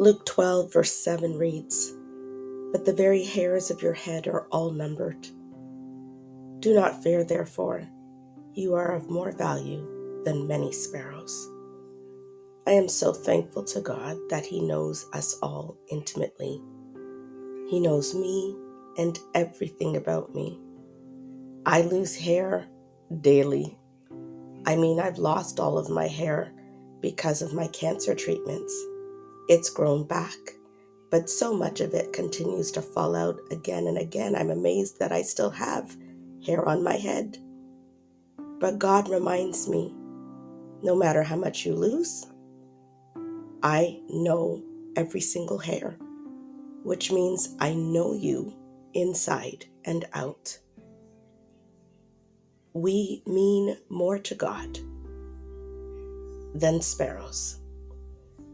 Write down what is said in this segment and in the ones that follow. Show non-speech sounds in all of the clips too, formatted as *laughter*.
Luke 12, verse 7 reads, But the very hairs of your head are all numbered. Do not fear, therefore, you are of more value than many sparrows. I am so thankful to God that He knows us all intimately. He knows me and everything about me. I lose hair daily. I mean, I've lost all of my hair because of my cancer treatments. It's grown back, but so much of it continues to fall out again and again. I'm amazed that I still have hair on my head. But God reminds me no matter how much you lose, I know every single hair, which means I know you inside and out. We mean more to God than sparrows.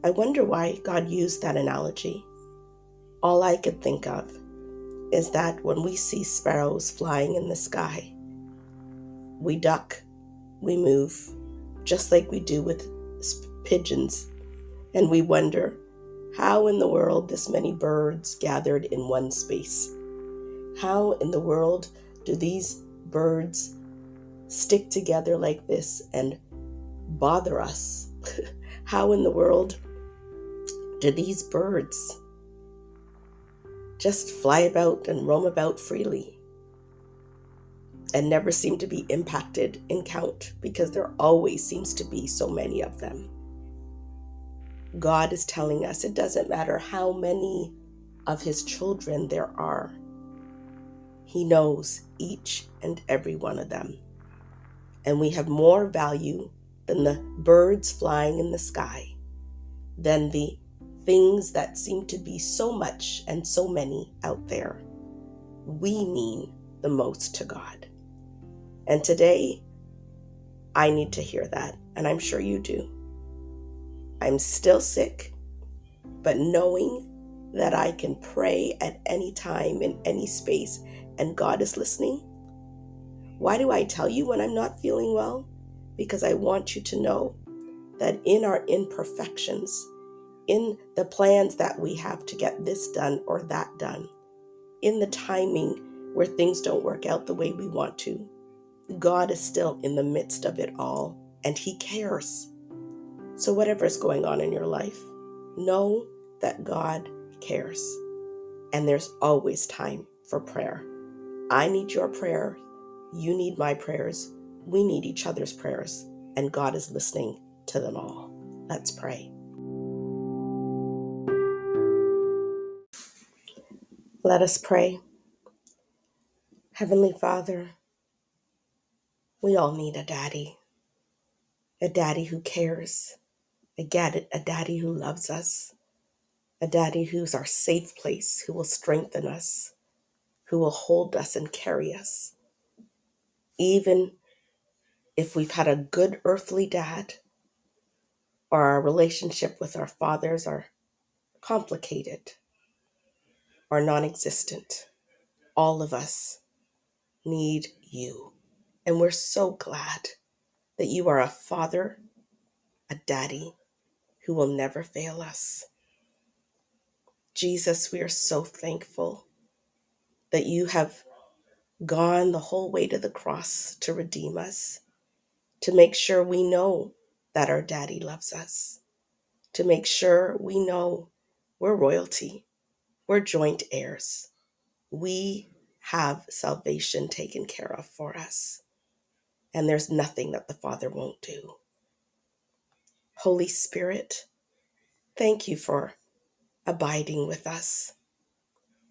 I wonder why God used that analogy. All I could think of is that when we see sparrows flying in the sky, we duck, we move, just like we do with pigeons, and we wonder how in the world this many birds gathered in one space. How in the world do these birds stick together like this and bother us? *laughs* how in the world do these birds just fly about and roam about freely and never seem to be impacted in count because there always seems to be so many of them. God is telling us it doesn't matter how many of his children there are, he knows each and every one of them. And we have more value than the birds flying in the sky, than the things that seem to be so much and so many out there, we mean the most to God. And today, I need to hear that, and I'm sure you do. I'm still sick, but knowing that I can pray at any time in any space and God is listening. Why do I tell you when I'm not feeling well? Because I want you to know that in our imperfections, in the plans that we have to get this done or that done, in the timing where things don't work out the way we want to. God is still in the midst of it all and He cares. So, whatever is going on in your life, know that God cares. And there's always time for prayer. I need your prayer. You need my prayers. We need each other's prayers. And God is listening to them all. Let's pray. Let us pray. Heavenly Father, we all need a daddy, a daddy who cares, a daddy, a daddy who loves us, a daddy who's our safe place, who will strengthen us, who will hold us and carry us. Even if we've had a good earthly dad or our relationship with our fathers are complicated or non existent, all of us need you. And we're so glad that you are a father, a daddy who will never fail us. Jesus, we are so thankful that you have gone the whole way to the cross to redeem us, to make sure we know that our daddy loves us, to make sure we know we're royalty, we're joint heirs. We have salvation taken care of for us. And there's nothing that the Father won't do. Holy Spirit, thank you for abiding with us,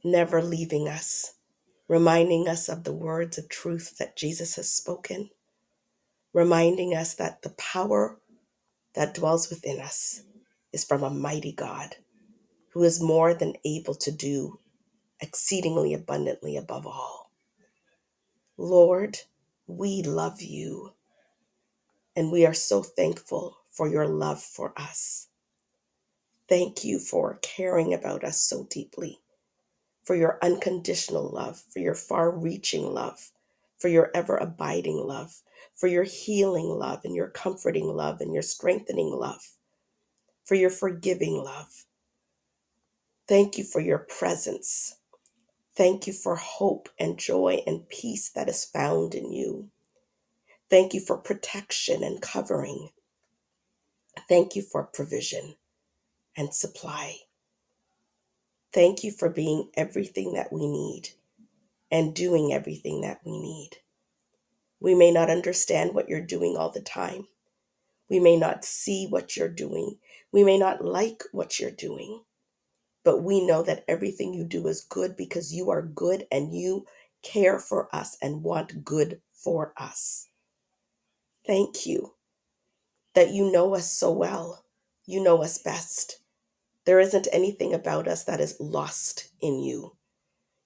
never leaving us, reminding us of the words of truth that Jesus has spoken, reminding us that the power that dwells within us is from a mighty God who is more than able to do exceedingly abundantly above all. Lord, we love you, and we are so thankful for your love for us. Thank you for caring about us so deeply, for your unconditional love, for your far reaching love, for your ever abiding love, for your healing love, and your comforting love, and your strengthening love, for your forgiving love. Thank you for your presence. Thank you for hope and joy and peace that is found in you. Thank you for protection and covering. Thank you for provision and supply. Thank you for being everything that we need and doing everything that we need. We may not understand what you're doing all the time. We may not see what you're doing. We may not like what you're doing. But we know that everything you do is good because you are good and you care for us and want good for us. Thank you that you know us so well. You know us best. There isn't anything about us that is lost in you.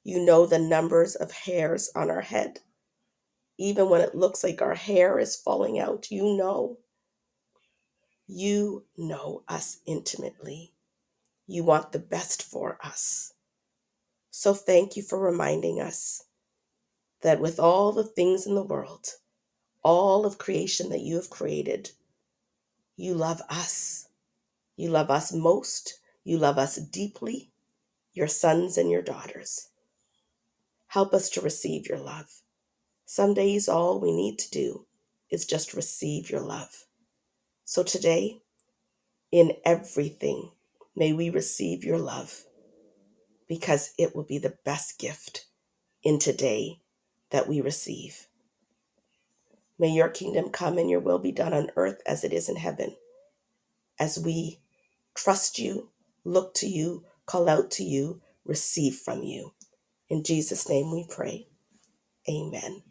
You know the numbers of hairs on our head. Even when it looks like our hair is falling out, you know. You know us intimately. You want the best for us. So thank you for reminding us that with all the things in the world, all of creation that you have created, you love us. You love us most. You love us deeply, your sons and your daughters. Help us to receive your love. Some days, all we need to do is just receive your love. So today, in everything, may we receive your love because it will be the best gift in today that we receive. May your kingdom come and your will be done on earth as it is in heaven. As we trust you, look to you, call out to you, receive from you. In Jesus' name we pray. Amen.